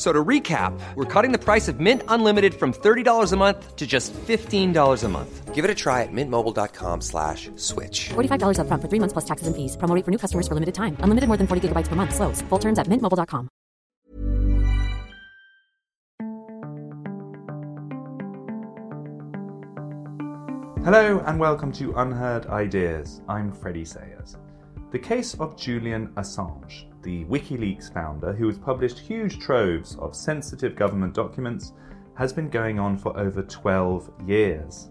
So to recap, we're cutting the price of Mint Unlimited from $30 a month to just $15 a month. Give it a try at mintmobile.com slash switch. $45 up front for three months plus taxes and fees. Promo for new customers for limited time. Unlimited more than 40 gigabytes per month. Slows. Full terms at mintmobile.com. Hello and welcome to Unheard Ideas. I'm Freddie Sayers. The case of Julian Assange the WikiLeaks founder, who has published huge troves of sensitive government documents, has been going on for over 12 years.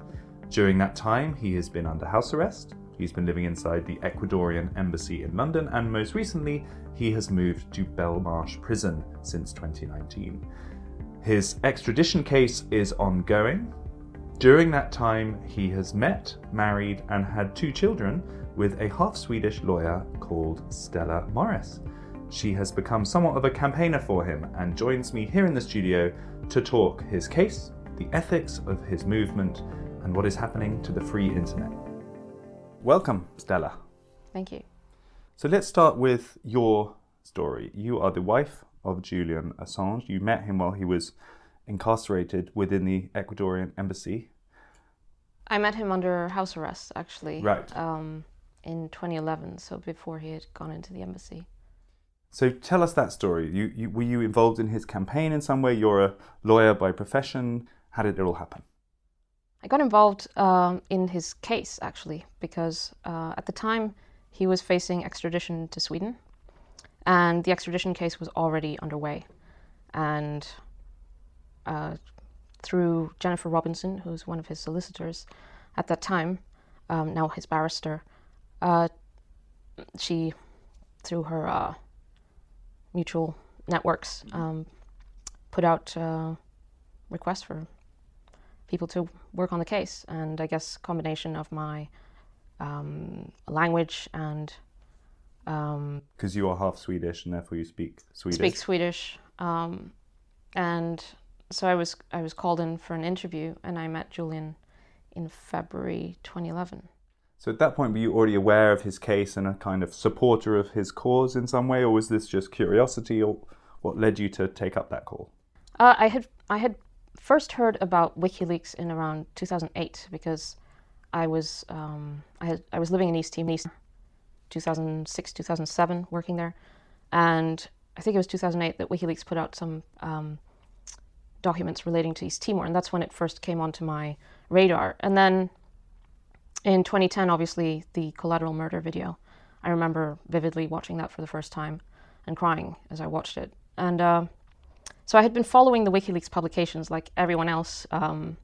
During that time, he has been under house arrest, he's been living inside the Ecuadorian embassy in London, and most recently, he has moved to Belmarsh prison since 2019. His extradition case is ongoing. During that time, he has met, married, and had two children with a half Swedish lawyer called Stella Moris. She has become somewhat of a campaigner for him and joins me here in the studio to talk his case, the ethics of his movement, and what is happening to the free internet. Welcome, Stella. Thank you. So let's start with your story. You are the wife of Julian Assange. You met him while he was incarcerated within the Ecuadorian embassy. I met him under house arrest, actually. Right. Um, in 2011, so before he had gone into the embassy. So tell us that story. You, you, were you involved in his campaign in some way? You're a lawyer by profession. How did it all happen? I got involved um, in his case actually because uh, at the time he was facing extradition to Sweden, and the extradition case was already underway. And uh, through Jennifer Robinson, who's one of his solicitors at that time, um, now his barrister, uh, she, through her uh, mutual networks um, put out uh, requests for people to work on the case. And I guess combination of my um, language and um, because um, you are half Swedish and therefore you speak Swedish. Speak Swedish, um, and so I was I was called in for an interview, and I met Julian in February 2011. So at that point, were you already aware of his case and a kind of supporter of his cause in some way, or was this just curiosity, or what led you to take up that call? Uh, I had I had first heard about WikiLeaks in around 2008 because I was um, I, had, I was living in East Timor, 2006 2007, working there, and I think it was 2008 that WikiLeaks put out some um, documents relating to East Timor, and that's when it first came onto my radar. And then in 2010, obviously, the collateral murder video. I remember vividly watching that for the first time and crying as I watched it. And uh, so I had been following the WikiLeaks publications like everyone else, um,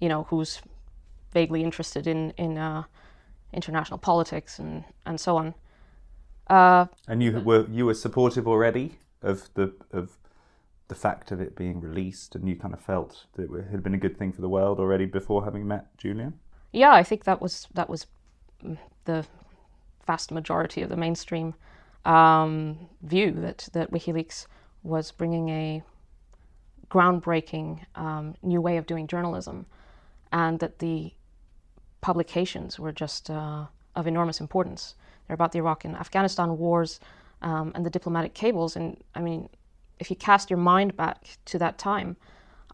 you know, who's vaguely interested in in uh, international politics and and so on. Uh, and you were you were supportive already of the of the fact of it being released, and you kind of felt that it had been a good thing for the world already before having met Julian yeah, I think that was that was the vast majority of the mainstream um, view that that WikiLeaks was bringing a groundbreaking um, new way of doing journalism, and that the publications were just uh, of enormous importance. They're about the Iraq and Afghanistan wars um, and the diplomatic cables. And I mean, if you cast your mind back to that time,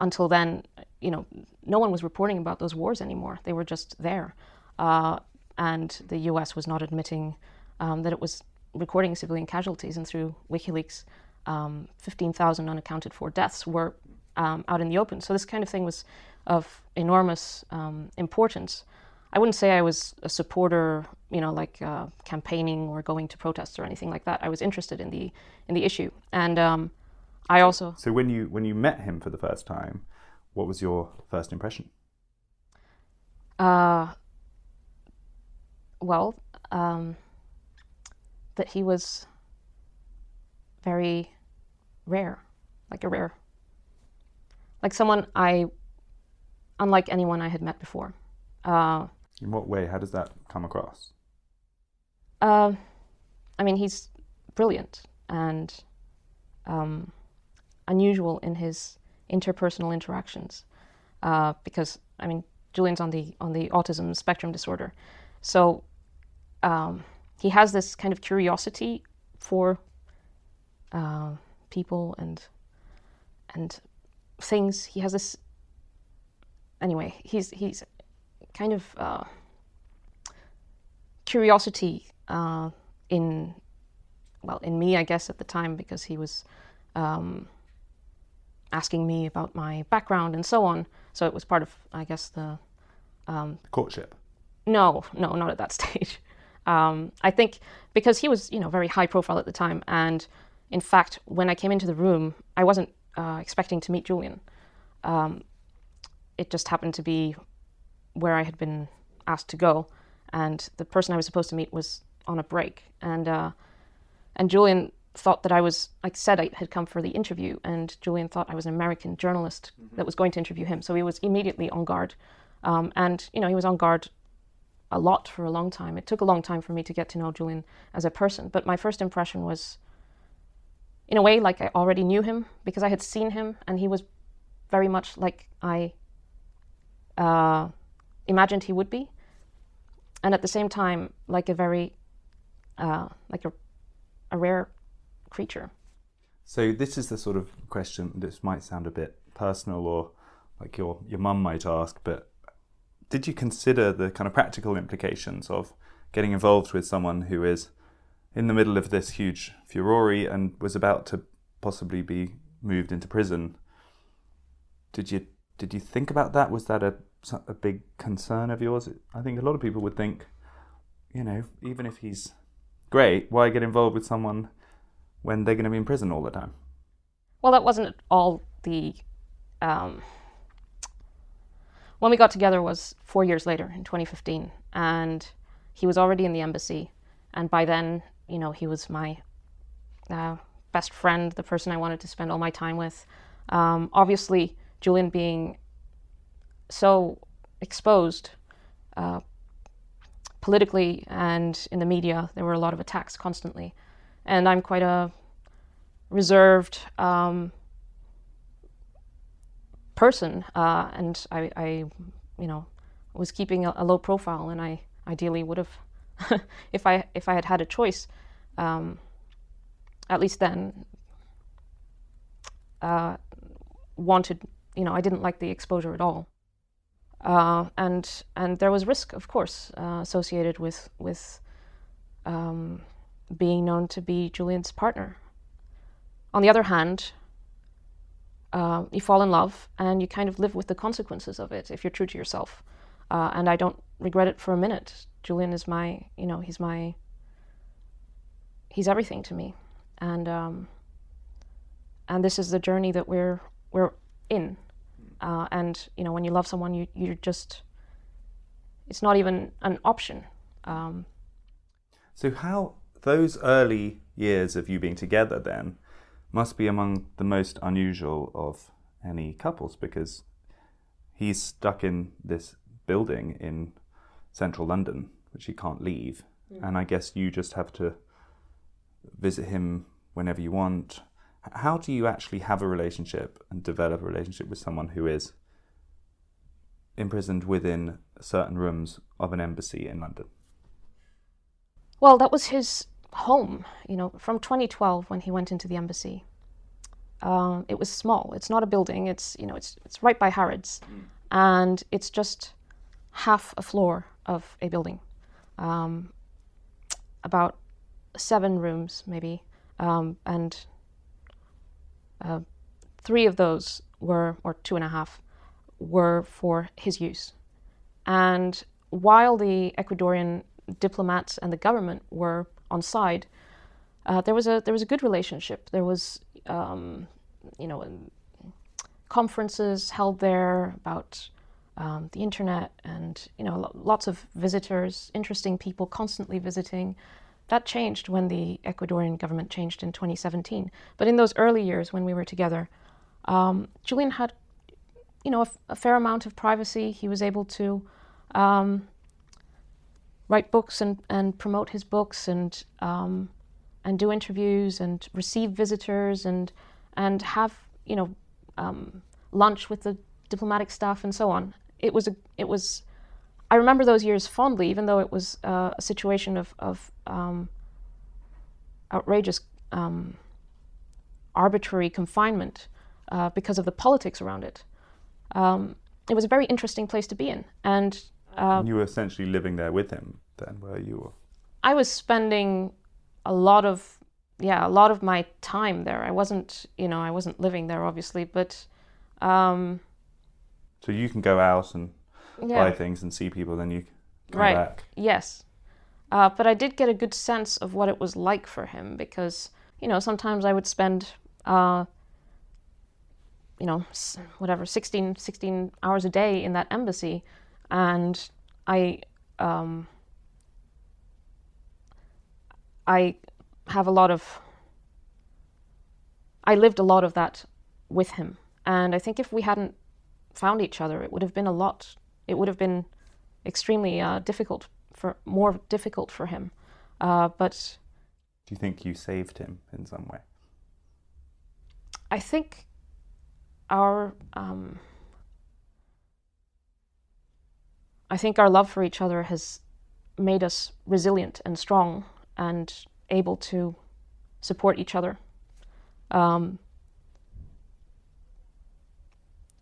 until then, you know, no one was reporting about those wars anymore. They were just there. Uh, and the US was not admitting um, that it was recording civilian casualties. And through WikiLeaks, um, 15,000 unaccounted for deaths were um, out in the open. So this kind of thing was of enormous um, importance. I wouldn't say I was a supporter, you know, like uh, campaigning or going to protests or anything like that. I was interested in the in the issue, and um, I also. So when you when you met him for the first time, what was your first impression? Uh, well, um, that he was very rare, like a rare, like someone I, unlike anyone I had met before. Uh, In what way? How does that come across? uh, I mean, he's brilliant and um, unusual in his interpersonal interactions, uh, because I mean, Julian's on the on the autism spectrum disorder, so um, he has this kind of curiosity for uh, people and and things. He has this anyway. He's he's kind of uh, curiosity uh, in well in me, I guess, at the time because he was um, asking me about my background and so on. So it was part of, I guess, the Courtship. no, no, not at that stage. Um, I think because he was, you know, very high profile at the time, and in fact, when I came into the room, I wasn't uh, expecting to meet Julian. Um, it just happened to be where I had been asked to go, and the person I was supposed to meet was on a break, and uh, and Julian thought that I was, I said, I had come for the interview, and Julian thought I was an American journalist that was going to interview him, so he was immediately on guard, um, and you know he was on guard a lot for a long time. It took a long time for me to get to know Julian as a person, but my first impression was, in a way, like I already knew him because I had seen him, and he was very much like I uh, imagined he would be, and at the same time, like a very, uh, like a, a rare creature. So this is the sort of question. This might sound a bit personal, or like your your mum might ask, but did you consider the kind of practical implications of getting involved with someone who is in the middle of this huge furore and was about to possibly be moved into prison? Did you did you think about that? Was that a a big concern of yours? I think a lot of people would think, you know, even if he's great, why get involved with someone when they're going to be in prison all the time? Well, that wasn't all the. Um, when we got together was four years later in 2015, and he was already in the embassy, and by then, you know, he was my uh, best friend, the person I wanted to spend all my time with. Um, obviously, Julian being so exposed uh, politically and in the media, there were a lot of attacks constantly, and I'm quite a reserved um, person, uh, and I, I, you know, was keeping a, a low profile, and I ideally would have, if I if I had had a choice, um, at least then, uh, wanted, you know, I didn't like the exposure at all, uh, and and there was risk, of course, uh, associated with with um, being known to be Julian's partner. On the other hand, uh, you fall in love and you kind of live with the consequences of it if you're true to yourself. Uh, and I don't regret it for a minute. Julian is my, you know, he's my, he's everything to me, and um, and this is the journey that we're we're in. Uh, and you know, when you love someone, you you're just, it's not even an option. Um, So how those early years of you being together then must be among the most unusual of any couples because he's stuck in this building in central London which he can't leave mm. and I guess you just have to visit him whenever you want. How do you actually have a relationship and develop a relationship with someone who is imprisoned within certain rooms of an embassy in London? Well, that was his home, you know, from 2012 when he went into the embassy. Um, it was small. It's not a building. It's you know, it's it's right by Harrods, and it's just half a floor of a building, um, about seven rooms maybe, um, and uh, three of those were, or two and a half, were for his use. And while the Ecuadorian diplomats and the government were on side, uh, there was a there was a good relationship. There was um, you know conferences held there about um, the internet and you know lots of visitors, interesting people constantly visiting. that changed when the Ecuadorian government changed in 2017. But in those early years when we were together, um, Julian had, you know, a, a, fair amount of privacy. He was able to um, write books and, and promote his books and um, and do interviews and receive visitors and and have you know um, lunch with the diplomatic staff and so on. It was a it was I remember those years fondly, even though it was uh, a situation of, of um, outrageous, um, arbitrary confinement uh, because of the politics around it. Um, it was a very interesting place to be in, and uh, you were essentially living there with him. Then, were you? were. I was spending a lot of yeah a lot of my time there. I wasn't you know I wasn't living there obviously, but. Um, so you can go out and yeah. buy things and see people, then you come right. back. Yes. Uh, but I did get a good sense of what it was like for him because, you know, sometimes I would spend, uh, you know, whatever, 16, 16 hours a day in that embassy. And I, um, I have a lot of, I lived a lot of that with him. And I think if we hadn't found each other, it would have been a lot it would have been extremely uh, difficult for more difficult for him. Uh, but do you think you saved him in some way? I think our um, I think our love for each other has made us resilient and strong and able to support each other. Um,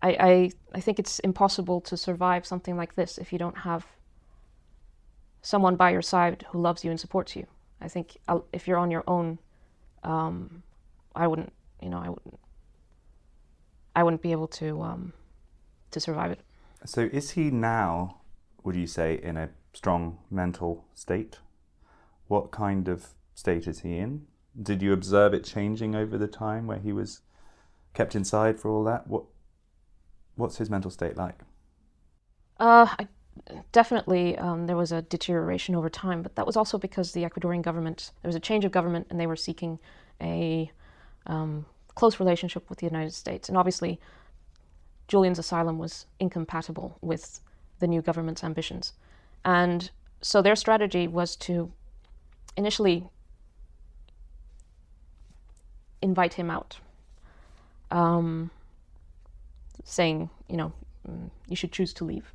I, I, I think it's impossible to survive something like this if you don't have someone by your side who loves you and supports you. I think uh, if you're on your own, um, I wouldn't, you know, I wouldn't, I wouldn't be able to um, to survive it. So, is he now? Would you say in a strong mental state? What kind of state is he in? Did you observe it changing over the time where he was kept inside for all that? What What's his mental state like? Uh, I, definitely, um, there was a deterioration over time, but that was also because the Ecuadorian government, there was a change of government, and they were seeking a um, close relationship with the United States. And obviously, Julian's asylum was incompatible with the new government's ambitions. And so their strategy was to initially invite him out. Um, saying, you know, mm, you should choose to leave.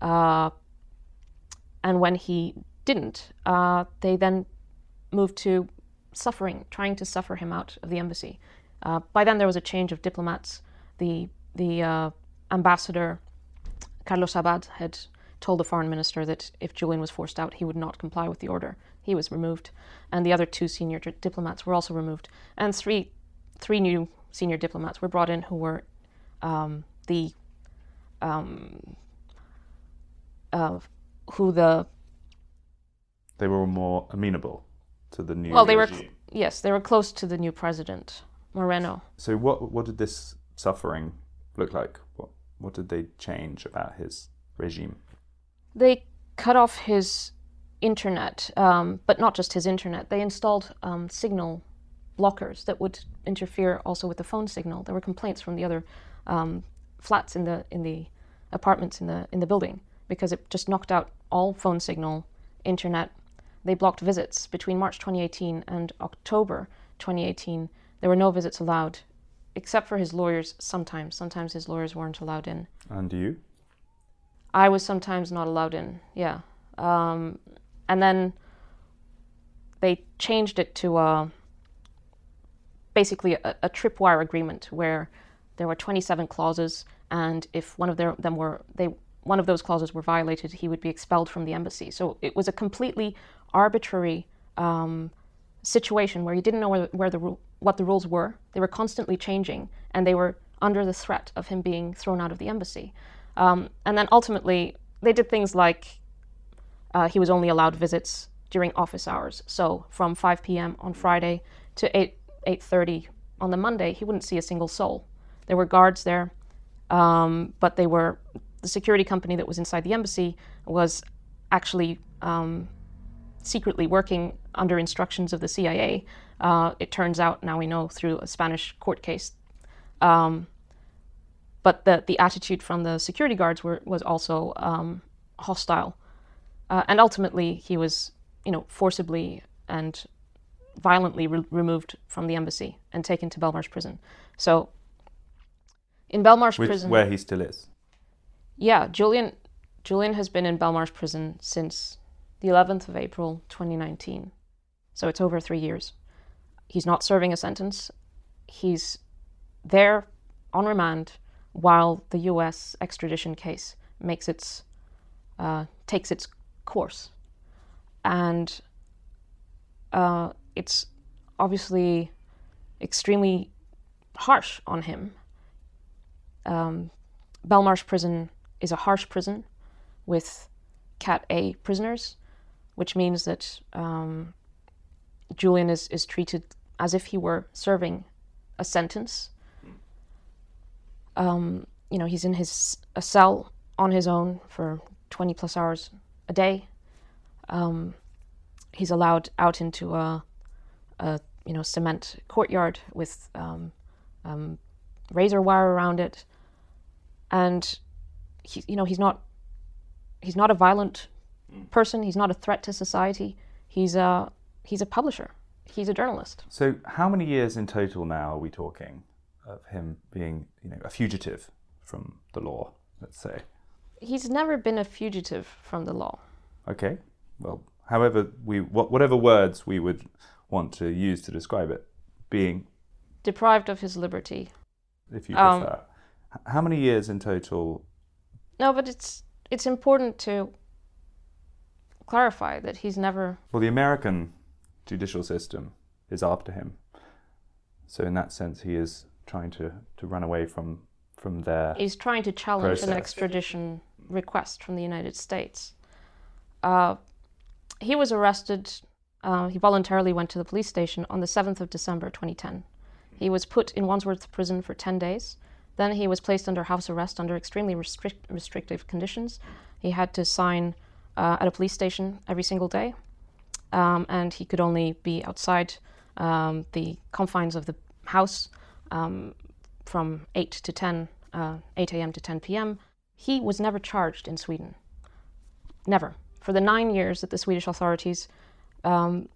Uh, and when he didn't, uh, they then moved to suffering, trying to suffer him out of the embassy. Uh, by then, there was a change of diplomats. The the uh, ambassador Carlos Abad had told the foreign minister that if Julian was forced out, he would not comply with the order. He was removed, and the other two senior diplomats were also removed. And three three new senior diplomats were brought in who were um, the um, uh, who the they were more amenable to the new well they regime. were yes they were close to the new president Moreno. So what what did this suffering look like? What what did they change about his regime? They cut off his internet, um, but not just his internet. They installed um, signal blockers that would interfere also with the phone signal. There were complaints from the other um, flats in the in the apartments in the in the building because it just knocked out all phone signal, internet. They blocked visits between March 2018 and October 2018. There were no visits allowed, except for his lawyers. Sometimes, sometimes his lawyers weren't allowed in. And you? I was sometimes not allowed in. Yeah, um, and then they changed it to a, basically a, a tripwire agreement where there were 27 clauses, and if one of their, them were they one of those clauses were violated, he would be expelled from the embassy. So it was a completely arbitrary um, situation where you didn't know where, where the what the rules were. They were constantly changing, and they were under the threat of him being thrown out of the embassy. Um, and then ultimately, they did things like uh, he was only allowed visits during office hours. So from 5 p.m. on Friday to 8 8:30 on the Monday, he wouldn't see a single soul. There were guards there, um, but they were the security company that was inside the embassy was actually um, secretly working under instructions of the CIA. Uh, it turns out, now we know through a Spanish court case. Um, but the, the attitude from the security guards were, was also um, hostile. Uh, and ultimately, he was, you know, forcibly and violently re- removed from the embassy and taken to Belmarsh prison. So, in Belmarsh Which, prison, where he still is. yeah, Julian Julian has been in Belmarsh prison since the 11th of April 2019. So it's over 3 years. He's not serving a sentence. He's there on remand while the US extradition case makes its uh, takes its course. And uh, it's obviously extremely harsh on him. Um, Belmarsh prison is a harsh prison with Cat A prisoners, which means that um, Julian is, is treated as if he were serving a sentence. Um, you know, he's in his a cell on his own for 20 plus hours a day. Um, he's allowed out into a, a you know cement courtyard with um, um, razor wire around it, and he, you know he's not he's not a violent person. He's not a threat to society. He's a he's a publisher. He's a journalist. So, how many years in total now are we talking of him being, you know, a fugitive from the law? Let's say. He's never been a fugitive from the law. Okay. Well, however we, whatever words we would want to use to describe it, being, Deprived of his liberty. if you Um, prefer, H- how many years in total? No, but it's it's important to clarify that he's never Well, the American judicial system is after him. So, in that sense, he is trying to, to run away from from their. He's trying to challenge an extradition request from the United States. Uh, he was arrested. Uh, he voluntarily went to the police station on the 7th of December 2010. He was put in Wandsworth prison for 10 days. Then he was placed under house arrest under extremely restrict- restrictive conditions. He had to sign uh, at a police station every single day, um, and he could only be outside um, the confines of the house um, from 8 to 10, uh, 8 a.m. to 10 p.m. He was never charged in Sweden. Never. For the nine years that the Swedish authorities um,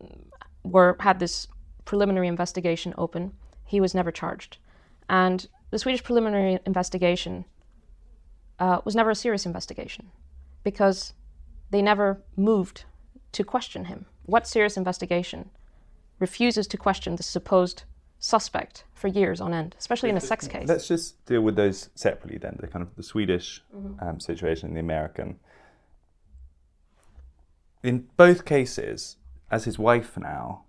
were had this preliminary investigation open, he was never charged. And the Swedish preliminary investigation uh, was never a serious investigation because they never moved to question him. What serious investigation refuses to question the supposed suspect for years on end, especially in a sex case? Let's just deal with those separately then. The kind of the Swedish Mm-hmm. um, situation and the American. In both cases, as his wife now,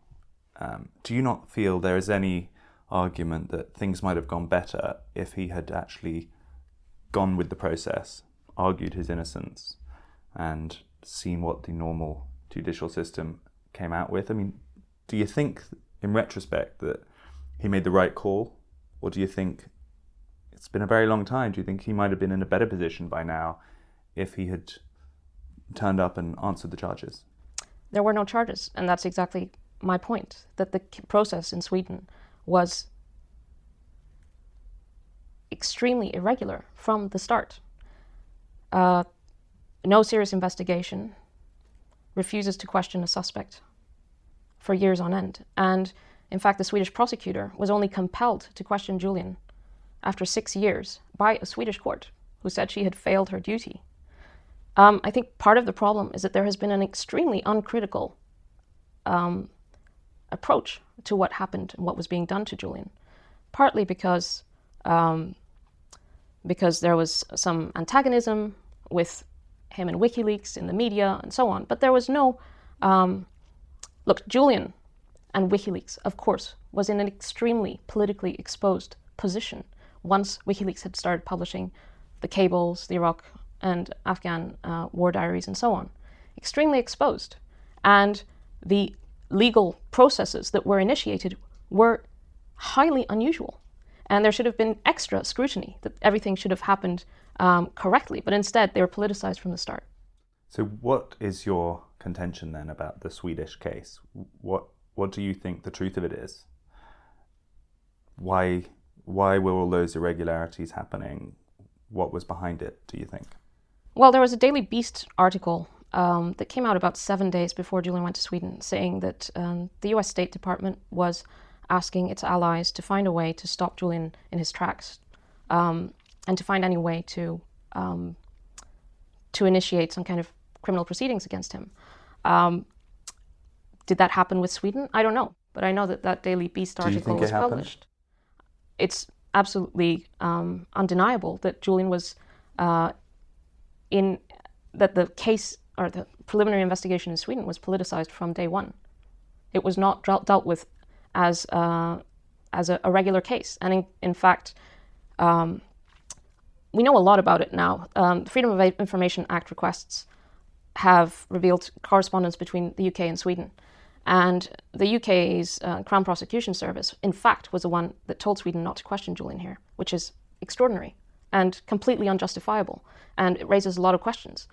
um, do you not feel there is any argument that things might have gone better if he had actually gone with the process, argued his innocence, and seen what the normal judicial system came out with? I mean, do you think, in retrospect, that he made the right call, or do you think it's been a very long time? Do you think he might have been in a better position by now if he had turned up and answered the charges? there were no charges, and that's exactly my point. That the process in Sweden was extremely irregular from the start. Uh, no serious investigation, refuses to question a suspect for years on end, and in fact, the Swedish prosecutor was only compelled to question Julian after six years by a Swedish court who said she had failed her duty. Um, I think part of the problem is that there has been an extremely uncritical um, approach to what happened and what was being done to Julian. Partly because um, because there was some antagonism with him in WikiLeaks in the media and so on, but there was no um, look. Julian and WikiLeaks, of course, was in an extremely politically exposed position once WikiLeaks had started publishing the cables, the Iraq and Afghan uh, war diaries, and so on. Extremely exposed. And the legal processes that were initiated were highly unusual. And there should have been extra scrutiny that everything should have happened um, correctly, but instead they were politicized from the start. So, what is your contention then about the Swedish case? What what do you think the truth of it is? Why why were all those irregularities happening? What was behind it? Do you think? Well, there was a Daily Beast article um, that came out about seven days before Julian went to Sweden, saying that um, the U.S. State Department was asking its allies to find a way to stop Julian in his tracks, um, and to find any way to um, to initiate some kind of criminal proceedings against him. Um, did that happen with Sweden? I don't know, but I know that that Daily Beast article was published. It's absolutely um, undeniable that Julian was uh, in that the case or the preliminary investigation in Sweden was politicized from day one. It was not dealt with as uh, as a, a, regular case, and in, in fact, um, we know a lot about it now. Um, Freedom of Information Act requests have revealed correspondence between the UK and Sweden. And the UK's uh, Crown Prosecution Service, in fact, was the one that told Sweden not to question Julian here, which is extraordinary and completely unjustifiable. And it raises a lot of questions.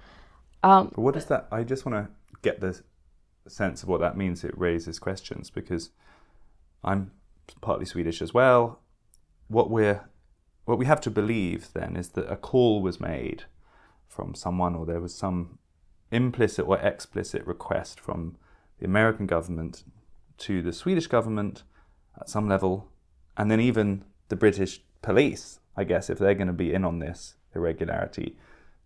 Um, what is that? I just want to get the sense of what that means. It raises questions because I'm partly Swedish as well. What we're what we have to believe then is that a call was made from someone, or there was some implicit or explicit request from the American government to the Swedish government at some level, and then even the British police, I guess, if they're going to be in on this irregularity,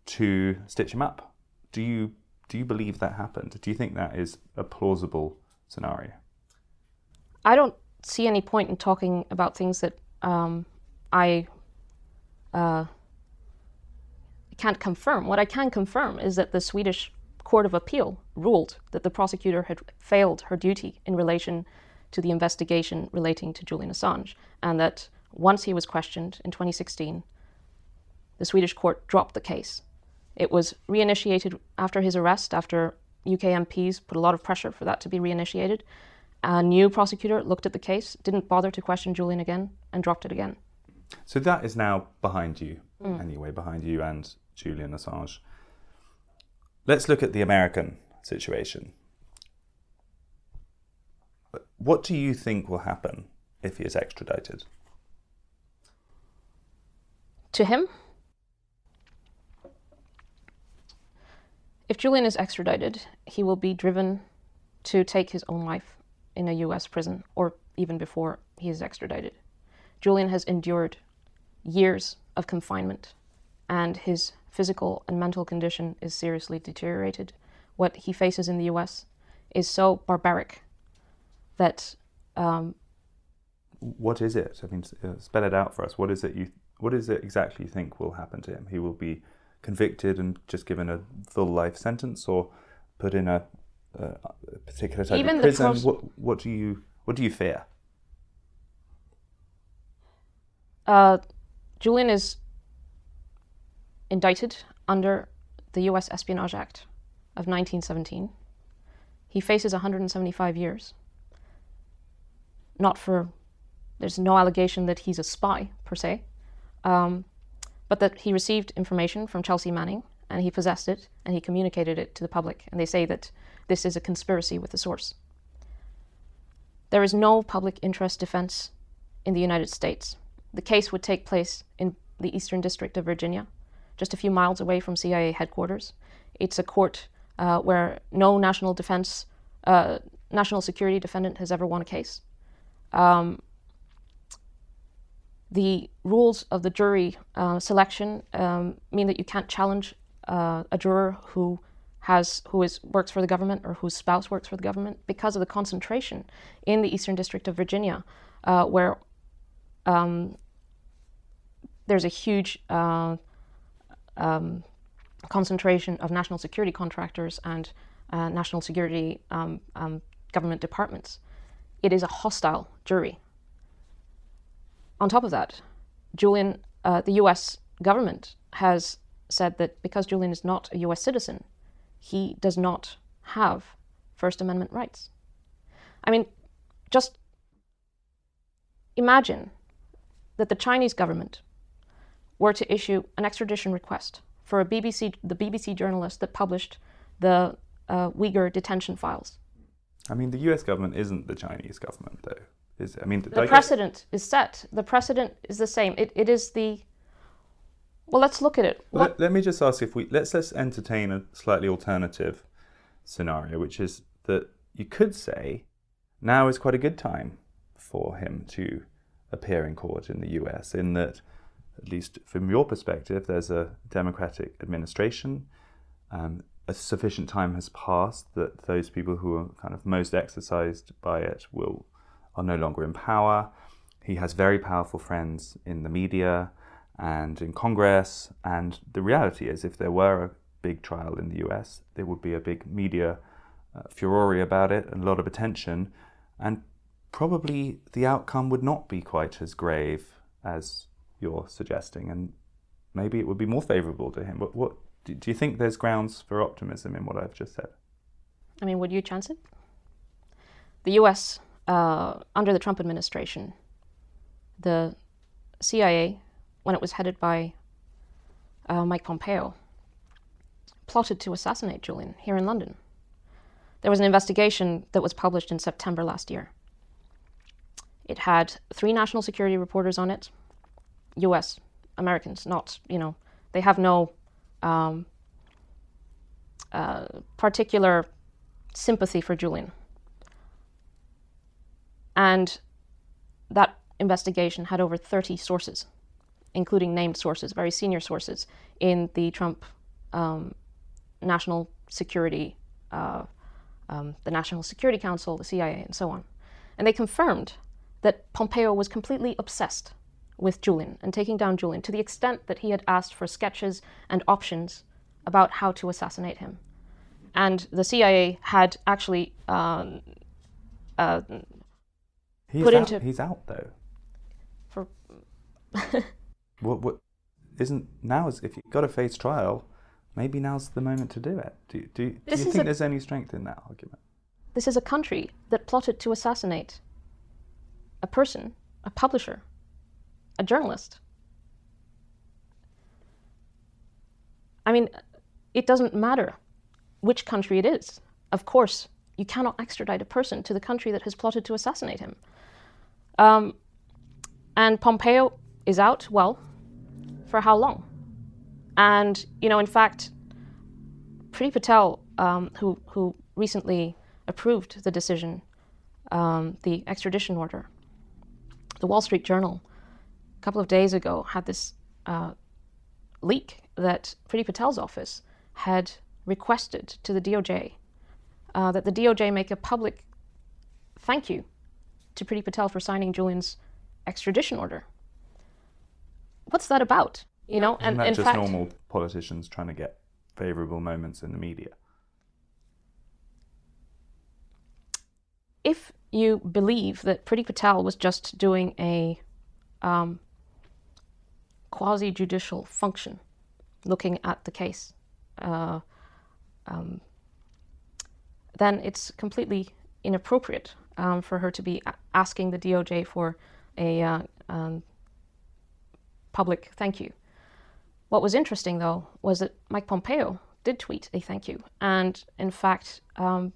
to stitch him up do you do you believe that happened? Do you think that is a plausible scenario? I don't see any point in talking about things that um, I uh, can't confirm. What I can confirm is that the Swedish Court of Appeal ruled that the prosecutor had failed her duty in relation to the investigation relating to Julian Assange, and that once he was questioned in 2016, the Swedish court dropped the case it was reinitiated after his arrest, after UK MPs put a lot of pressure for that to be reinitiated. A new prosecutor looked at the case, didn't bother to question Julian again, and dropped it again. So that is now behind you, mm. anyway, behind you and Julian Assange. Let's look at the American situation. What do you think will happen if he is extradited? To him? If Julian is extradited, he will be driven to take his own life in a US prison or even before he is extradited. Julian has endured years of confinement and his physical and mental condition is seriously deteriorated. What he faces in the US is so barbaric that. Um, what is it? I mean, uh, spell it out for us. What is it you? What is it exactly you think will happen to him? He will be convicted and just given a full life sentence, or put in a, a particular type Even of prison? Pros- what, what do you what do you fear? Uh, Julian is indicted under the U.S. Espionage Act of 1917. He faces 175 years. Not for, there's no allegation that he's a spy per se. Um, but that he received information from Chelsea Manning and he possessed it and he communicated it to the public. And they say that this is a conspiracy with the source. There is no public interest defense in the United States. The case would take place in the Eastern District of Virginia, just a few miles away from CIA headquarters. It's a court uh, where no national defense, uh, national security defendant has ever won a case. Um, the rules of the jury uh, selection um, mean that you can't challenge uh, a juror who has who is works for the government or whose spouse works for the government because of the concentration in the Eastern District of Virginia, uh, where um, there's a huge uh, um, concentration of national security contractors and uh, national security um, um, government departments. It is a hostile jury on top of that, Julian, uh, the US government has said that because Julian is not a US citizen, he does not have First Amendment rights. I mean, just imagine that the Chinese government were to issue an extradition request for a BBC, the BBC journalist that published the uh, Uyghur detention files. I mean, the U.S. government isn't the Chinese government, though, is it? I mean, The like- precedent is set. The precedent is the same. It, it is the. Well, let's look at it. What, Let, let me just ask if we let's let's entertain a slightly alternative scenario, which is that you could say now is quite a good time for him to appear in court in the US, in that at least from your perspective, there's a democratic administration. Um, a sufficient time has passed that those people who are kind of most exercised by it will are no longer in power. He has very powerful friends in the media and in Congress. And the reality is, if there were a big trial in the US, there would be a big media uh, furore about it and a lot of attention. And probably the outcome would not be quite as grave as you're suggesting. And maybe it would be more favorable to him. But what do do you think there's grounds for optimism in what I've just said? I mean, would you chance it? The U.S. Uh, under the Trump administration, the CIA, when it was headed by uh, Mike Pompeo, plotted to assassinate Julian here in London. There was an investigation that was published in September last year. It had three national security reporters on it, U.S. Americans, not you know, they have no um, uh, particular sympathy for Julian. And that investigation had over 30 sources, including named sources, very senior sources in the Trump um, National Security, uh, um, the National Security Council, the CIA, and so on. And they confirmed that Pompeo was completely obsessed with Julian and taking down Julian to the extent that he had asked for sketches and options about how to assassinate him. And the CIA had actually um, uh, He's Put out, into- he's out though. for What what isn't now is if you've got to face trial, maybe now's the moment to do it. Do do, do you think a- there's any strength in that argument? This is a country that plotted to assassinate a person, a publisher, a journalist. I mean, it doesn't matter which country it is. Of course, you cannot extradite a person to the country that has plotted to assassinate him. Um, and Pompeo is out, well, for how long? And, you know, in fact, Priti Patel, um, who, who recently approved the decision, um, the extradition order, the Wall Street Journal, couple of days ago, had this uh, leak that Priti Patel's office had requested to the DOJ uh, that the DOJ make a public thank you to Priti Patel for signing Julian's extradition order. What's that about? You know, and that in just fact, normal politicians trying to get favourable moments in the media? if you believe that Priti Patel was just doing a um, quasi judicial function, looking at the case, uh, um, then it's completely inappropriate um, for her to be asking the DOJ for a uh, um, public thank you. What was interesting, though, was that Mike Pompeo did tweet a thank you, and in fact, um,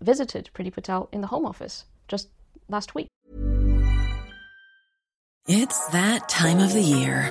visited Priti Patel in the Home Office just last week. It's that time of the year.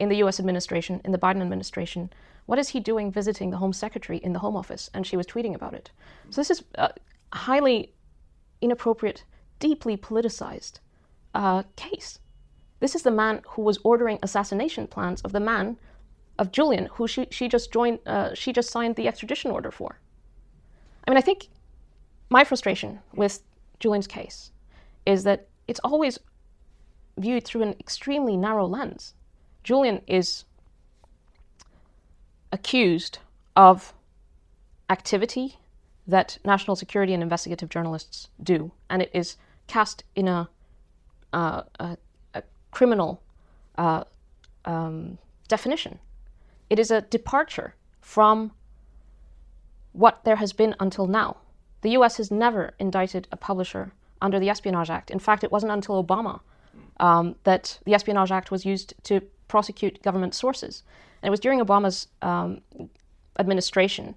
in the US administration, in the Biden administration, what is he doing visiting the Home Secretary in the Home Office? And she was tweeting about it. So this is a highly inappropriate, deeply politicized uh, case. This is the man who was ordering assassination plans of the man of Julian, who she, she just joined, uh, she just signed the extradition order for. I mean, I think my frustration with Julian's case is that it's always viewed through an extremely narrow lens. Julian is accused of activity that national security and investigative journalists do, and it is cast in a, uh, a, a criminal uh, um, definition. It is a departure from what there has been until now. The US has never indicted a publisher under the Espionage Act. In fact, it wasn't until Obama um, that the Espionage Act was used to prosecute government sources. And it was during Obama's um, administration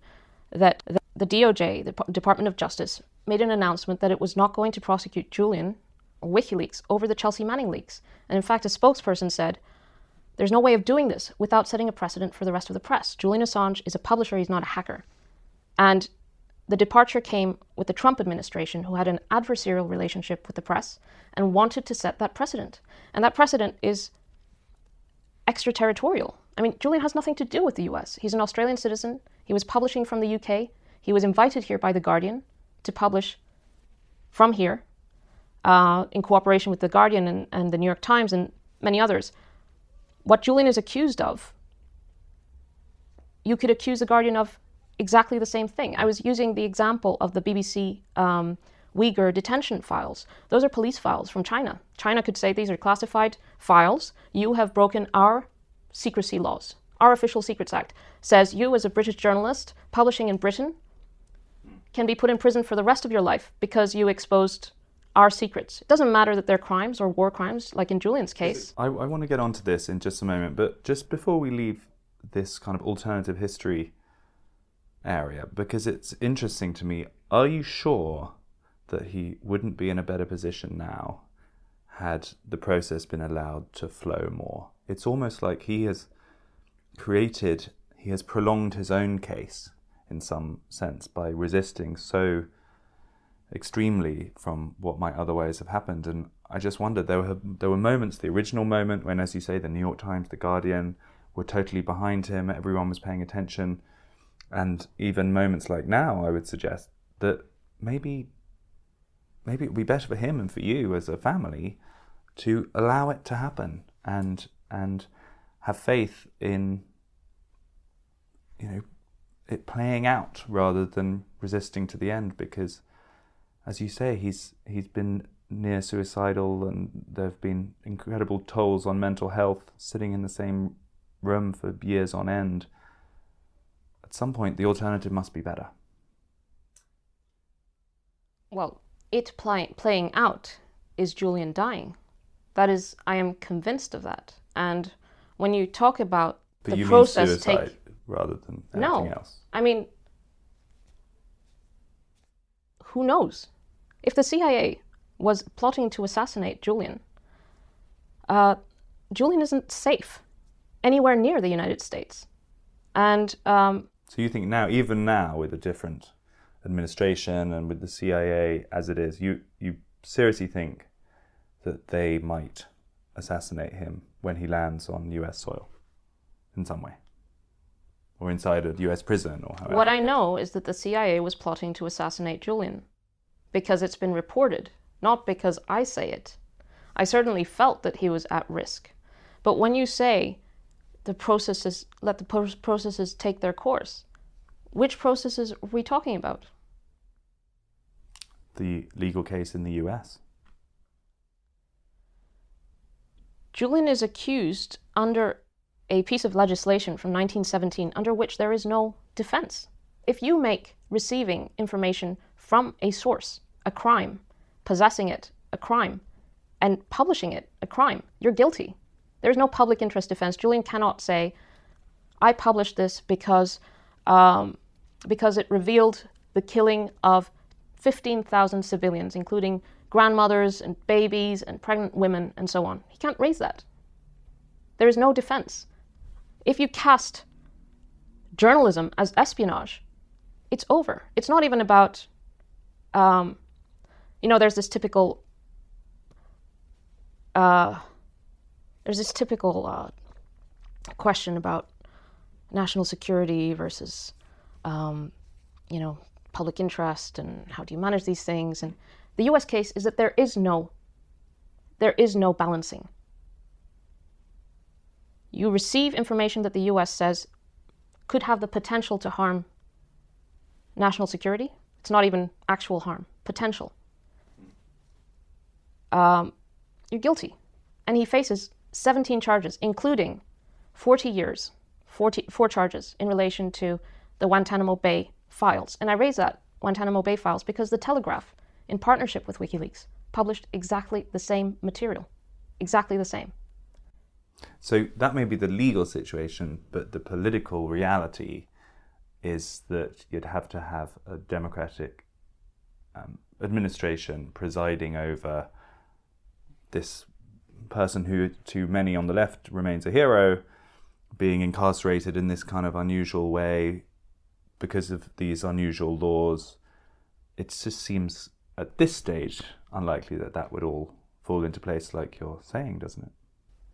that the, the DOJ, the P- Department of Justice, made an announcement that it was not going to prosecute Julian WikiLeaks over the Chelsea Manning leaks. And in fact, a spokesperson said, there's no way of doing this without setting a precedent for the rest of the press. Julian Assange is a publisher, he's not a hacker. And the departure came with the Trump administration, who had an adversarial relationship with the press and wanted to set that precedent. And that precedent is extraterritorial. I mean, Julian has nothing to do with the US. He's an Australian citizen. He was publishing from the UK. He was invited here by The Guardian to publish from here uh, in cooperation with The Guardian and, and The New York Times and many others. What Julian is accused of, you could accuse The Guardian of exactly the same thing. I was using the example of the BBC um, Uyghur detention files. Those are police files from China. China could say these are classified files. You have broken our secrecy laws. Our Official Secrets Act says you, as a British journalist publishing in Britain, can be put in prison for the rest of your life because you exposed our secrets. It doesn't matter that they're crimes or war crimes, like in Julian's case. I, I want to get onto this in just a moment, but just before we leave this kind of alternative history area, because it's interesting to me, are you sure that he wouldn't be in a better position now had the process been allowed to flow more? It's almost like he has created, he has prolonged his own case in some sense by resisting so extremely from what might otherwise have happened. And I just wondered there were there were moments, the original moment when, as you say, the New York Times, the Guardian were totally behind him, everyone was paying attention, and even moments like now, I would suggest that maybe maybe it would be better for him and for you as a family to allow it to happen and and have faith in you know it playing out rather than resisting to the end because as you say he's he's been near suicidal and there have been incredible tolls on mental health sitting in the same room for years on end. At some point the alternative must be better. Well it play, playing out is Julian dying. That is, I am convinced of that. And when you talk about but the process, take rather than anything no. else I mean, who knows? If the CIA was plotting to assassinate Julian, uh, Julian isn't safe anywhere near the United States. And um, so you think now even now with a different administration and with the CIA as it is, you you seriously think that they might assassinate him when he lands on U.S. soil in some way, or inside a U.S. prison, or however. what I know is that the CIA was plotting to assassinate Julian because it's been reported not because I say it. I certainly felt that he was at risk. But when you say the processes, let the processes take their course, which processes are we talking about? The legal case in the US. Julian is accused under a piece of legislation from 1917 under which there is no defense. If you make receiving information from a source a crime, possessing it a crime, and publishing it a crime, you're guilty. There's no public interest defense. Julian cannot say, I published this because, um, because it revealed the killing of 15,000 civilians, including grandmothers and babies and pregnant women and so on. He can't raise that. There is no defense. If you cast journalism as espionage, it's over. It's not even about, um, you know, there's this typical, uh, there's this typical uh, question about national security versus, um, you know, public interest and how do you manage these things and the US case is that there is no there is no balancing. You receive information that the US says could have the potential to harm national security. It's not even actual harm, potential. Um, you're guilty. And he faces 17 charges, including 40 years, 40, four charges in relation to the Guantanamo Bay files. And I raise that Guantanamo Bay files because the Telegraph in partnership with WikiLeaks, published exactly the same material. Exactly the same. So that may be the legal situation, but the political reality is that you'd have to have a democratic um, administration presiding over this person who, to many on the left, remains a hero, being incarcerated in this kind of unusual way because of these unusual laws. It just seems at this stage unlikely that that would all fall into place like you're saying, doesn't it?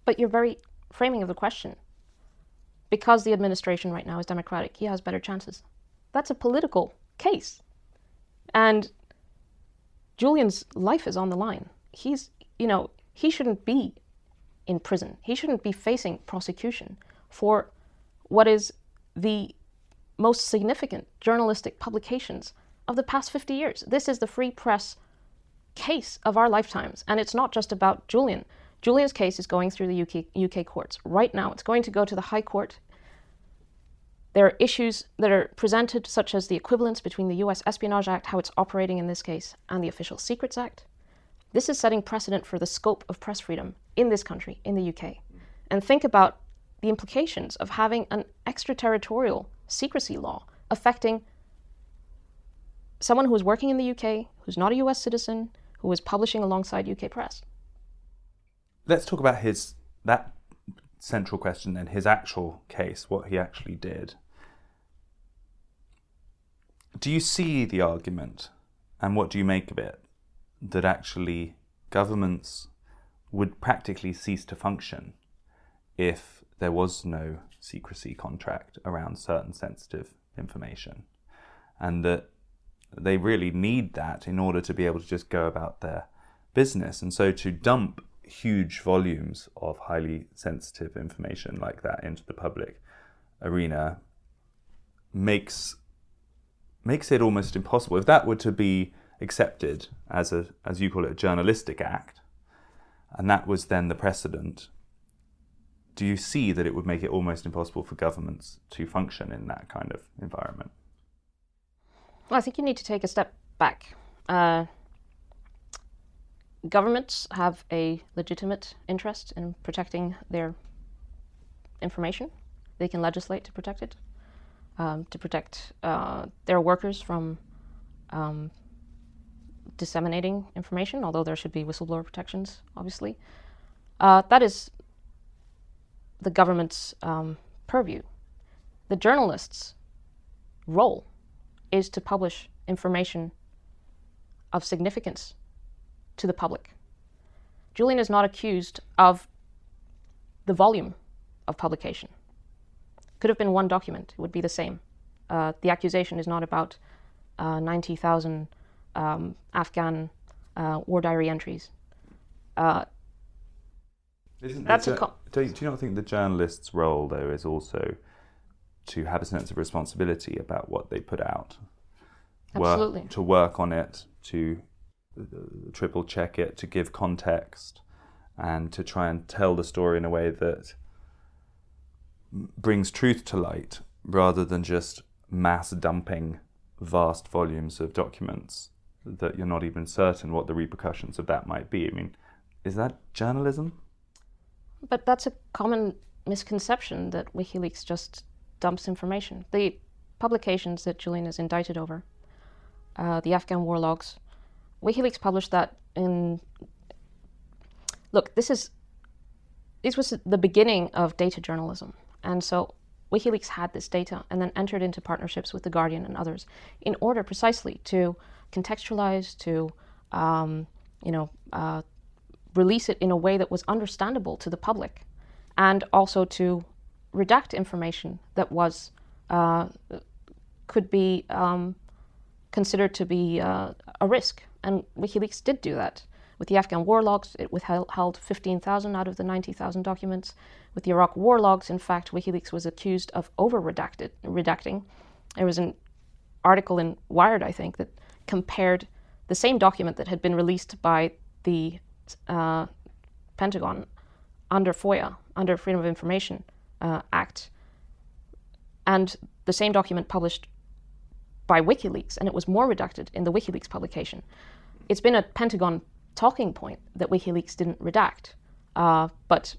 But your very framing of the question, because the administration right now is democratic, he has better chances. That's a political case. And Julian's life is on the line. He's, you know, he shouldn't be in prison. He shouldn't be facing prosecution for what is the most significant journalistic publications of the past 50 years. This is the free press case of our lifetimes. And it's not just about Julian. Julian's case is going through the UK, UK courts right now. It's going to go to the High Court. There are issues that are presented, such as the equivalence between the US Espionage Act, how it's operating in this case, and the Official Secrets Act. This is setting precedent for the scope of press freedom in this country, in the UK. And think about the implications of having an extraterritorial secrecy law affecting someone who is working in the UK, who's not a US citizen, who is publishing alongside UK press. Let's talk about his that central question and his actual case, what he actually did. Do you see the argument, and what do you make of it, that actually governments would practically cease to function if there was no secrecy contract around certain sensitive information? And that they really need that in order to be able to just go about their business. And so to dump huge volumes of highly sensitive information like that into the public arena makes makes it almost impossible. If that were to be accepted as a as you call it a journalistic act, and that was then the precedent, do you see that it would make it almost impossible for governments to function in that kind of environment? Well, I think you need to take a step back. Uh, governments have a legitimate interest in protecting their information. They can legislate to protect it, um, to protect uh, their workers from um, disseminating information, although there should be whistleblower protections, obviously. Uh, that is the government's um, purview. The journalist's role is to publish information of significance to the public. Julian is not accused of the volume of publication. Could have been one document, it would be the same. Uh, the accusation is not about uh, 90,000 um, Afghan uh, war diary entries. Isn't That's the a jour- co- do, you, not think the journalist's role, though, is also to have a sense of responsibility about what they put out? Work- Absolutely. to work on it, to uh, triple check it, to give context, and to try and tell the story in a way that brings truth to light rather than just mass dumping vast volumes of documents that you're not even certain what the repercussions of that might be. I mean, is that journalism? But that's a common misconception that WikiLeaks just dumps information. The publications that Julian is indicted over, uh, the Afghan war logs, WikiLeaks published that in. Look, this is. This was the beginning of data journalism, and so WikiLeaks had this data and then entered into partnerships with the Guardian and others in order precisely to contextualize, to, um, you know, uh, release it in a way that was understandable to the public and also to redact information that was uh, could be um, considered to be uh, a risk. And WikiLeaks did do that. With the Afghan war logs, it withheld 15,000 out of the 90,000 documents. With the Iraq war logs, in fact, WikiLeaks was accused of over redacting. There was an article in Wired, I think, that compared the same document that had been released by the uh, Pentagon under FOIA, under Freedom of Information uh, Act, and the same document published by WikiLeaks, and it was more redacted in the WikiLeaks publication. It's been a Pentagon talking point that WikiLeaks didn't redact, uh, but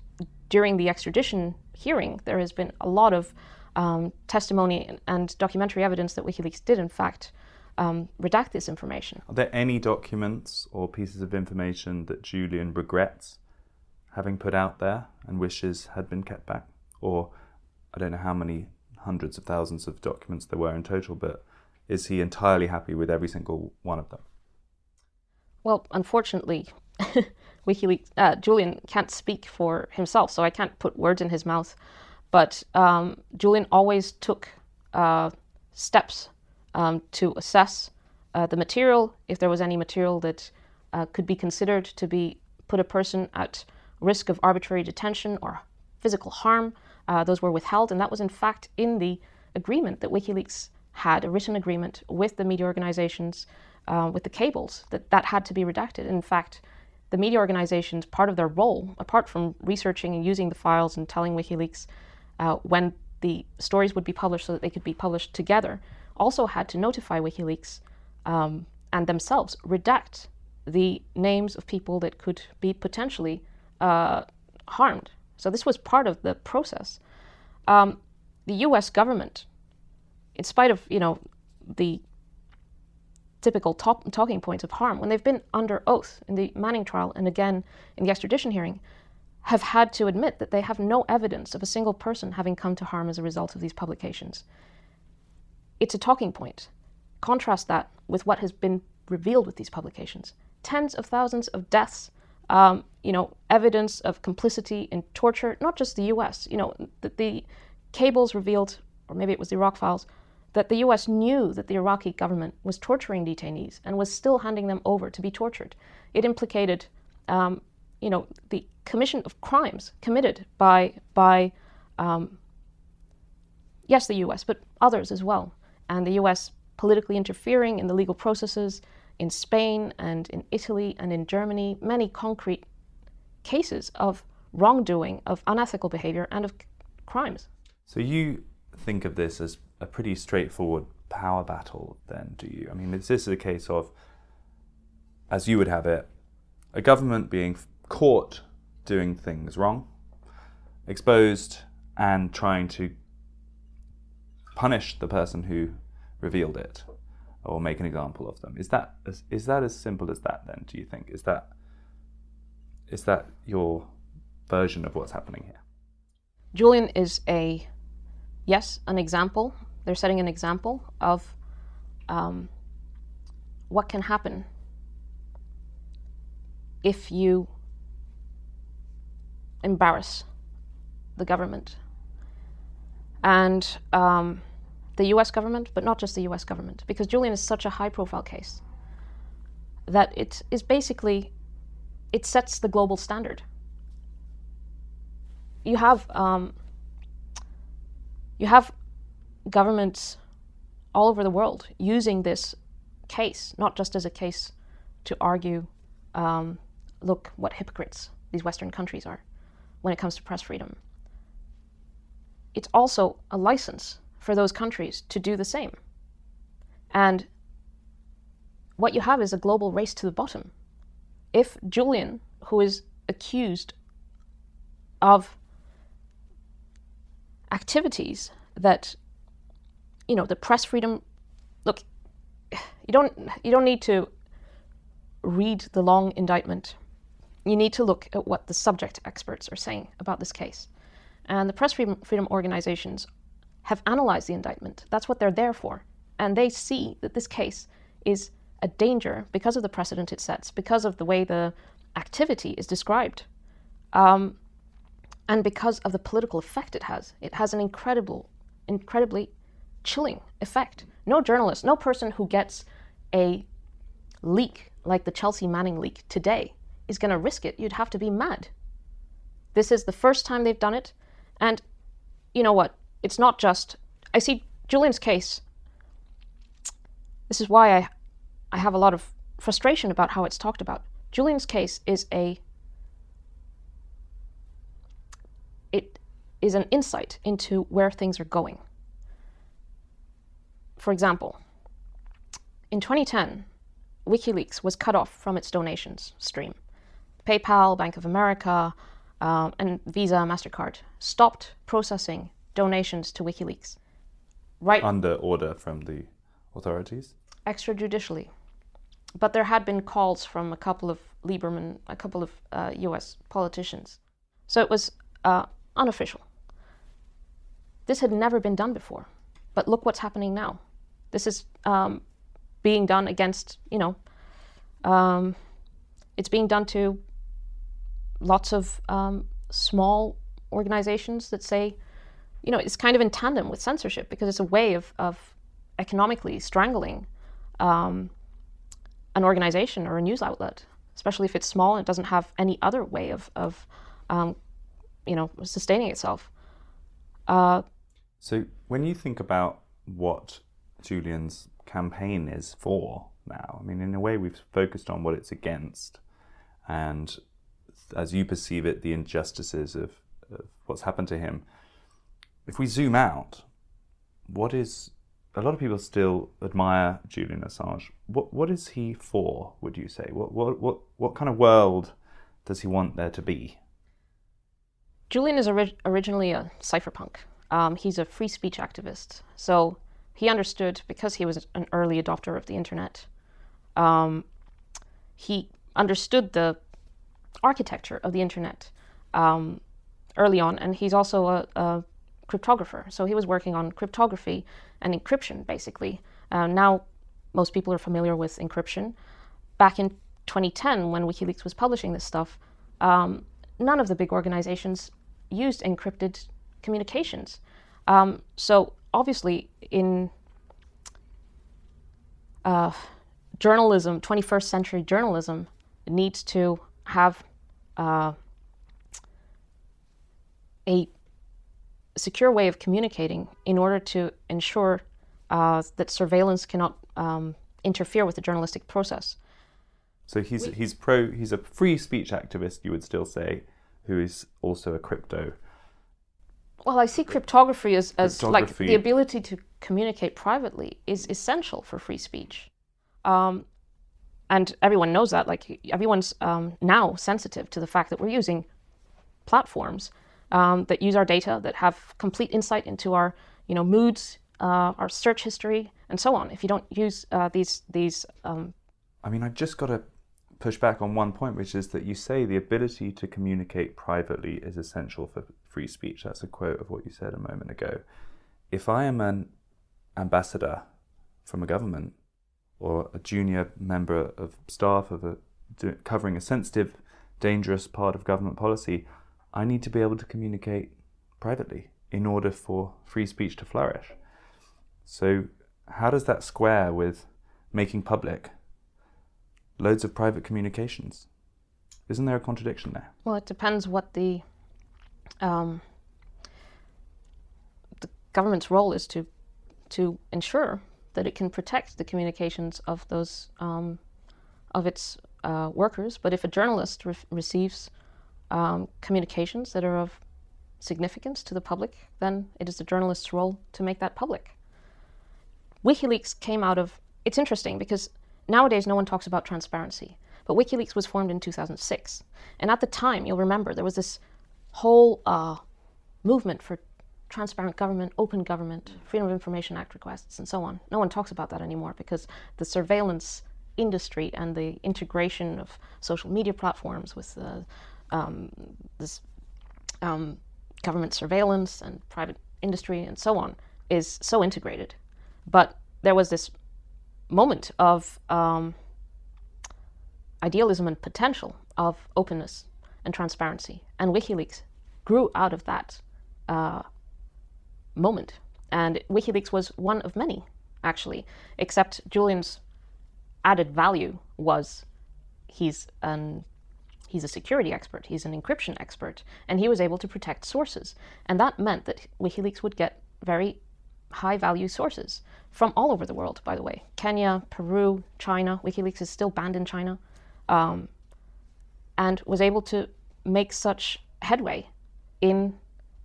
during the extradition hearing, there has been a lot of um, testimony and documentary evidence that WikiLeaks did, in fact, um, redact this information. Are there any documents or pieces of information that Julian regrets having put out there and wishes had been kept back? Or I don't know how many hundreds of thousands of documents there were in total, but is he entirely happy with every single one of them? Well, unfortunately, WikiLeaks, uh, Julian can't speak for himself, so I can't put words in his mouth. But um, Julian always took uh, steps um, to assess uh, the material, if there was any material that uh, could be considered to be put a person at risk of arbitrary detention or physical harm. Uh, those were withheld, and that was in fact in the agreement that WikiLeaks had, a written agreement with the media organizations, uh, with the cables, that that had to be redacted. In fact, the media organizations, part of their role, apart from researching and using the files and telling WikiLeaks uh, when the stories would be published so that they could be published together, also had to notify WikiLeaks um, and themselves redact the names of people that could be potentially uh, harmed. So this was part of the process. Um, the U.S. government, in spite of you know the typical top, talking points of harm, when they've been under oath in the Manning trial and again in the extradition hearing, have had to admit that they have no evidence of a single person having come to harm as a result of these publications. It's a talking point. Contrast that with what has been revealed with these publications tens of thousands of deaths, um, you know, evidence of complicity in torture, not just the US. You know, the, the cables revealed, or maybe it was the Iraq files, that the US knew that the Iraqi government was torturing detainees and was still handing them over to be tortured. It implicated, um, you know, the commission of crimes committed by, by um, yes, the US, but others as well. And the US politically interfering in the legal processes in Spain and in Italy and in Germany, many concrete cases of wrongdoing, of unethical behavior, and of crimes. So you think of this as a pretty straightforward power battle, then, do you? I mean, is this a case of, as you would have it, a government being caught doing things wrong, exposed, and trying to punish the person who revealed it or make an example of them? Is that as, is that as simple as that? Then, do you think is that is that your version of what's happening here? Julian is a, yes, an example. They're setting an example of um, what can happen if you embarrass the government. And um, the US government, but not just the US government, because Julian is such a high profile case. that it is basically it sets the global standard. You have um, you have governments all over the world using this case, not just as a case to argue, um, look what hypocrites these Western countries are when it comes to press freedom. It's also a license for those countries to do the same. And what you have is a global race to the bottom. If Julian, who is accused of activities that, you know, the press freedom, look, you don't you don't need to read the long indictment. You need to look at what the subject experts are saying about this case. And the press freedom, freedom organizations have analyzed the indictment. That's what they're there for. And they see that this case is a danger because of the precedent it sets, because of the way the activity is described, um, and because of the political effect it has. It has an incredible, incredibly chilling effect. No journalist, no person who gets a leak like the Chelsea Manning leak today is going to risk it. You'd have to be mad. This is the first time they've done it. And you know what? It's not just. I see Julian's case. This is why I, I have a lot of frustration about how it's talked about. Julian's case is a. It is an insight into where things are going. For example, in 2010, WikiLeaks was cut off from its donations stream. PayPal, Bank of America, um, and Visa, MasterCard stopped processing donations to WikiLeaks. Right under order from the authorities? Extrajudicially. But there had been calls from a couple of Lieberman, a couple of uh, US politicians. So it was uh, unofficial. This had never been done before. But look what's happening now. This is um, being done against, you know, um, it's being done to lots of um, small organizations that say, you know, it's kind of in tandem with censorship because it's a way of, of economically strangling um, an organization or a news outlet, especially if it's small and it doesn't have any other way of, of um, you know, sustaining itself. Uh, so when you think about what Julian's campaign is for now, I mean, in a way, we've focused on what it's against, and as you perceive it, the injustices of, of what's happened to him. If we zoom out, what is a lot of people still admire Julian Assange. What what is he for? Would you say? What what what what kind of world does he want there to be? Julian is ori- originally a cypherpunk. Um, he's a free speech activist. So he understood because he was an early adopter of the internet. Um, he understood the architecture of the internet um, early on, and he's also a, a, cryptographer. So he was working on cryptography and encryption, basically. Uh, now, most people are familiar with encryption. Back in 2010, when WikiLeaks was publishing this stuff, um, none of the big organizations used encrypted communications. Um, so obviously, in uh, journalism, 21st century journalism, needs to have uh, a secure way of communicating in order to ensure uh, that surveillance cannot um, interfere with the journalistic process. So he's we, he's pro he's a free speech activist, you would still say, who is also a crypto. Well, I see cryptography as, as cryptography. like the ability to communicate privately is essential for free speech. Um, and everyone knows that. Like everyone's um, now sensitive to the fact that we're using platforms um, that use our data, that have complete insight into our, you know, moods, uh, our search history, and so on. If you don't use uh, these these, um... I mean, I just got to push back on one point, which is that you say the ability to communicate privately is essential for free speech. That's a quote of what you said a moment ago. If I am an ambassador from a government or a junior member of staff of a covering a sensitive, dangerous part of government policy, I need to be able to communicate privately in order for free speech to flourish. So, how does that square with making public loads of private communications. Isn't there a contradiction there? Well, it depends what the um, the government's role is to to ensure that it can protect the communications of those um, of its uh, workers. But if a journalist re- receives um, communications that are of significance to the public, then it is the journalist's role to make that public. WikiLeaks came out of. It's interesting because nowadays no one talks about transparency, but WikiLeaks was formed in 2006, and at the time, you'll remember there was this whole uh, movement for transparent government, open government, Freedom of Information Act requests, and so on. No one talks about that anymore because the surveillance industry and the integration of social media platforms with uh, um, this um, government surveillance and private industry and so on is so integrated. But there was this moment of um, idealism and potential of openness and transparency, and WikiLeaks grew out of that uh, moment. And WikiLeaks was one of many, actually, except Julian's added value was he's an he's a security expert, he's an encryption expert, and he was able to protect sources. And that meant that WikiLeaks would get very high value sources from all over the world, by the way. Kenya, Peru, China. WikiLeaks is still banned in China. Um, and was able to make such headway in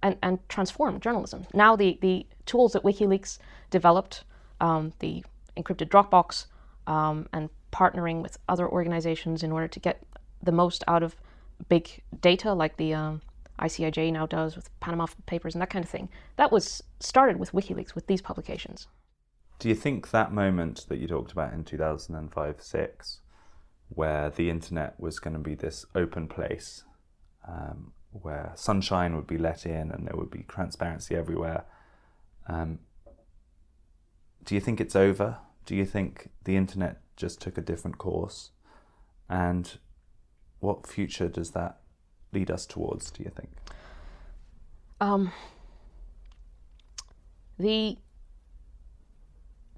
and, and transform journalism. Now, the, the tools that WikiLeaks developed, um, the encrypted Dropbox, um, and partnering with other organizations in order to get the most out of big data, like the um, ICIJ now does with Panama Papers and that kind of thing. That was started with WikiLeaks, with these publications. Do you think that moment that you talked about in 2005 6, where the internet was going to be this open place um, where sunshine would be let in and there would be transparency everywhere, um, do you think it's over? Do you think the internet just took a different course? And what future does that lead us towards, do you think? Um, the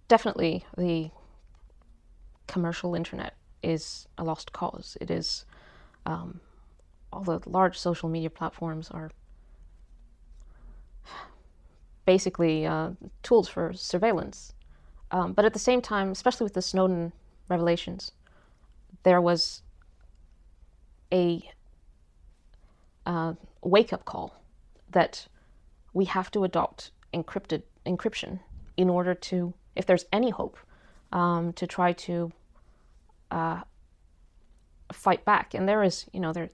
definitely the commercial internet is a lost cause. It is um, all the large social media platforms are basically uh, tools for surveillance. Um, but at the same time, especially with the Snowden revelations, there was a uh, wake up call that we have to adopt encrypted encryption in order to, if there's any hope, um, to try to uh, fight back. And there is, you know, there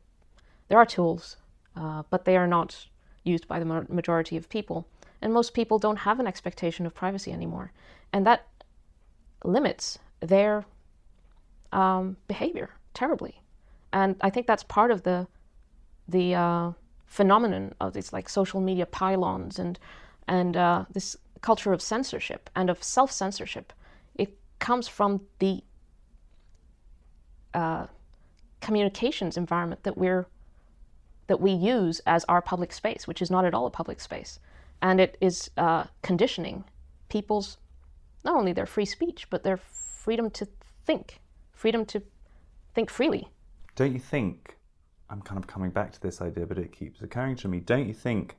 there are tools, uh, but they are not used by the majority of people. And most people don't have an expectation of privacy anymore, and that limits their um, behavior terribly. And I think that's part of the the uh, phenomenon of these like social media pile-ons and and uh, this culture of censorship and of self censorship. It comes from the uh, communications environment that we're that we use as our public space, which is not at all a public space, and it is uh, conditioning people's not only their free speech but their freedom to think, freedom to think freely. Don't you think I'm kind of coming back to this idea, but it keeps occurring to me. Don't you think,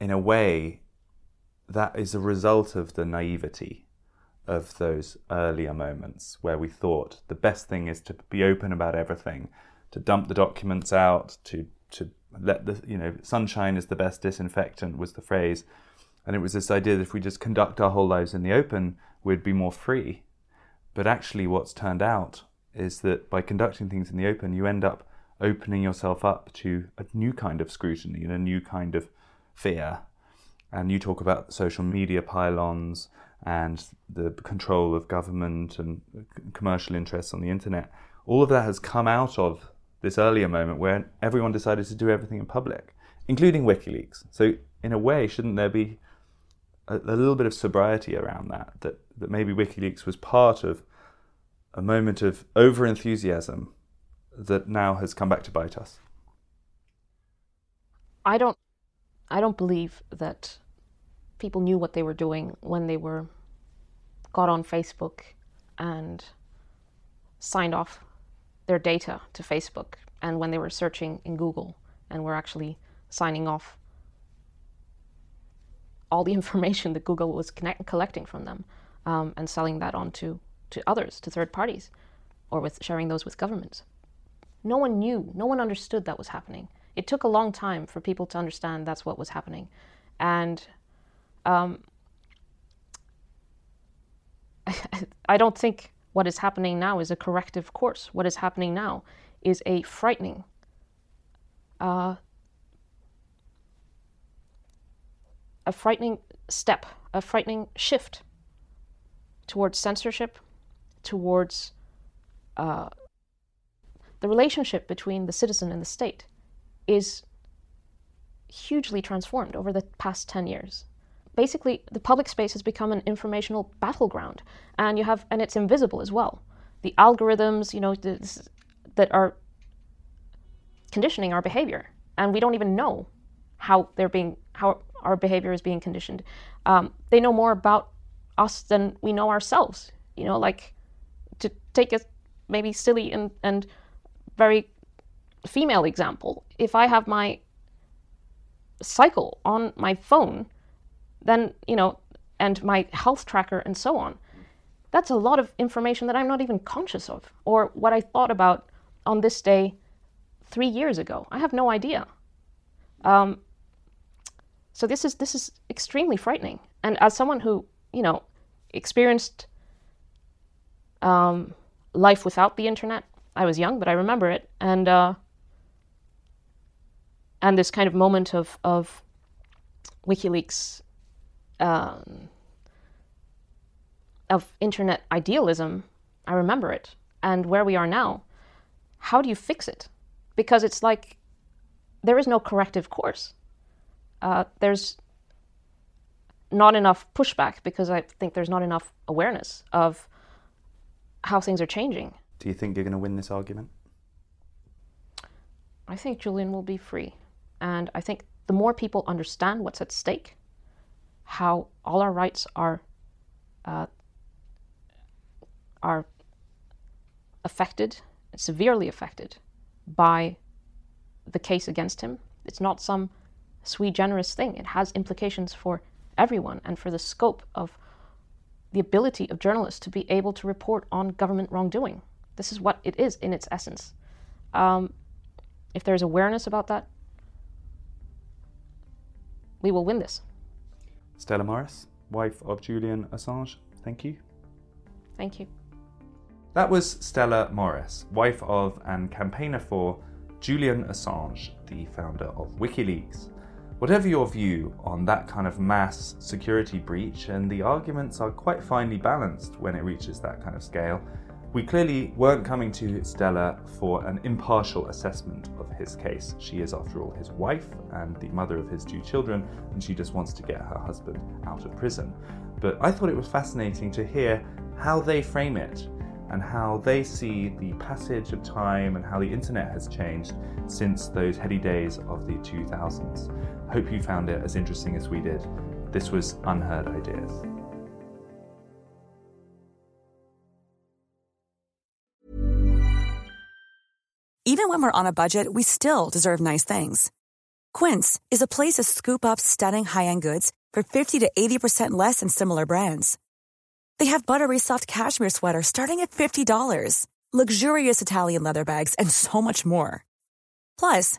in a way, that is a result of the naivety of those earlier moments where we thought the best thing is to be open about everything, to dump the documents out, to to let the you know sunshine is the best disinfectant was the phrase, and it was this idea that if we just conduct our whole lives in the open, we'd be more free. But actually, what's turned out is that by conducting things in the open, you end up opening yourself up to a new kind of scrutiny and a new kind of fear. And you talk about social media pile-ons and the control of government and commercial interests on the internet. All of that has come out of this earlier moment where everyone decided to do everything in public, including WikiLeaks. So, in a way, shouldn't there be a, a little bit of sobriety around that? That, that maybe WikiLeaks was part of a moment of over enthusiasm that now has come back to bite us? I don't I don't believe that people knew what they were doing when they were got on Facebook and signed off their data to Facebook and when they were searching in Google and were actually signing off all the information that Google was connect- collecting from them um, and selling that on to, to others, to third parties, or with sharing those with governments. No one knew, no one understood that was happening. It took a long time for people to understand that's what was happening. And um, I don't think what is happening now is a corrective course. What is happening now is a frightening uh, a frightening step, a frightening shift towards censorship, towards uh, the relationship between the citizen and the state is hugely transformed over the past 10 years. Basically the public space has become an informational battleground and you have and it's invisible as well. The algorithms you know that are conditioning our behavior and we don't even know how they're being how our behavior is being conditioned. Um, they know more about us than we know ourselves you know like take a maybe silly and, and very female example if i have my cycle on my phone then, you know, and my health tracker and so on. That's a lot of information that I'm not even conscious of, or what I thought about on this day three years ago. I have no idea. Um, so this is this is extremely frightening. And as someone who you know experienced um, life without the internet, I was young, but I remember it, and uh, and this kind of moment of of WikiLeaks um, of internet idealism, I remember it, and where we are now. How do you fix it? Because it's like there is no corrective course. Uh, there's not enough pushback because I think there's not enough awareness of how things are changing. Do you think you're going to win this argument? I think Julian will be free. And I think the more people understand what's at stake, how all our rights are uh, are affected, severely affected, by the case against him. It's not some sui generis thing. It has implications for everyone and for the scope of the ability of journalists to be able to report on government wrongdoing. This is what it is in its essence. Um, if there's awareness about that, we will win this. Stella Moris, wife of Julian Assange, thank you. Thank you. That was Stella Moris, wife of and campaigner for Julian Assange, the founder of WikiLeaks. Whatever your view on that kind of mass security breach, and the arguments are quite finely balanced when it reaches that kind of scale, we clearly weren't coming to Stella for an impartial assessment of his case. She is, after all, his wife and the mother of his two children, and she just wants to get her husband out of prison. But I thought it was fascinating to hear how they frame it and how they see the passage of time and how the internet has changed since those heady days of the 2000s. Hope you found it as interesting as we did. This was Unheard Ideas. Even when we're on a budget, we still deserve nice things. Quince is a place to scoop up stunning high end goods for 50 to 80% less than similar brands. They have buttery soft cashmere sweaters starting at $50, luxurious Italian leather bags, and so much more. Plus,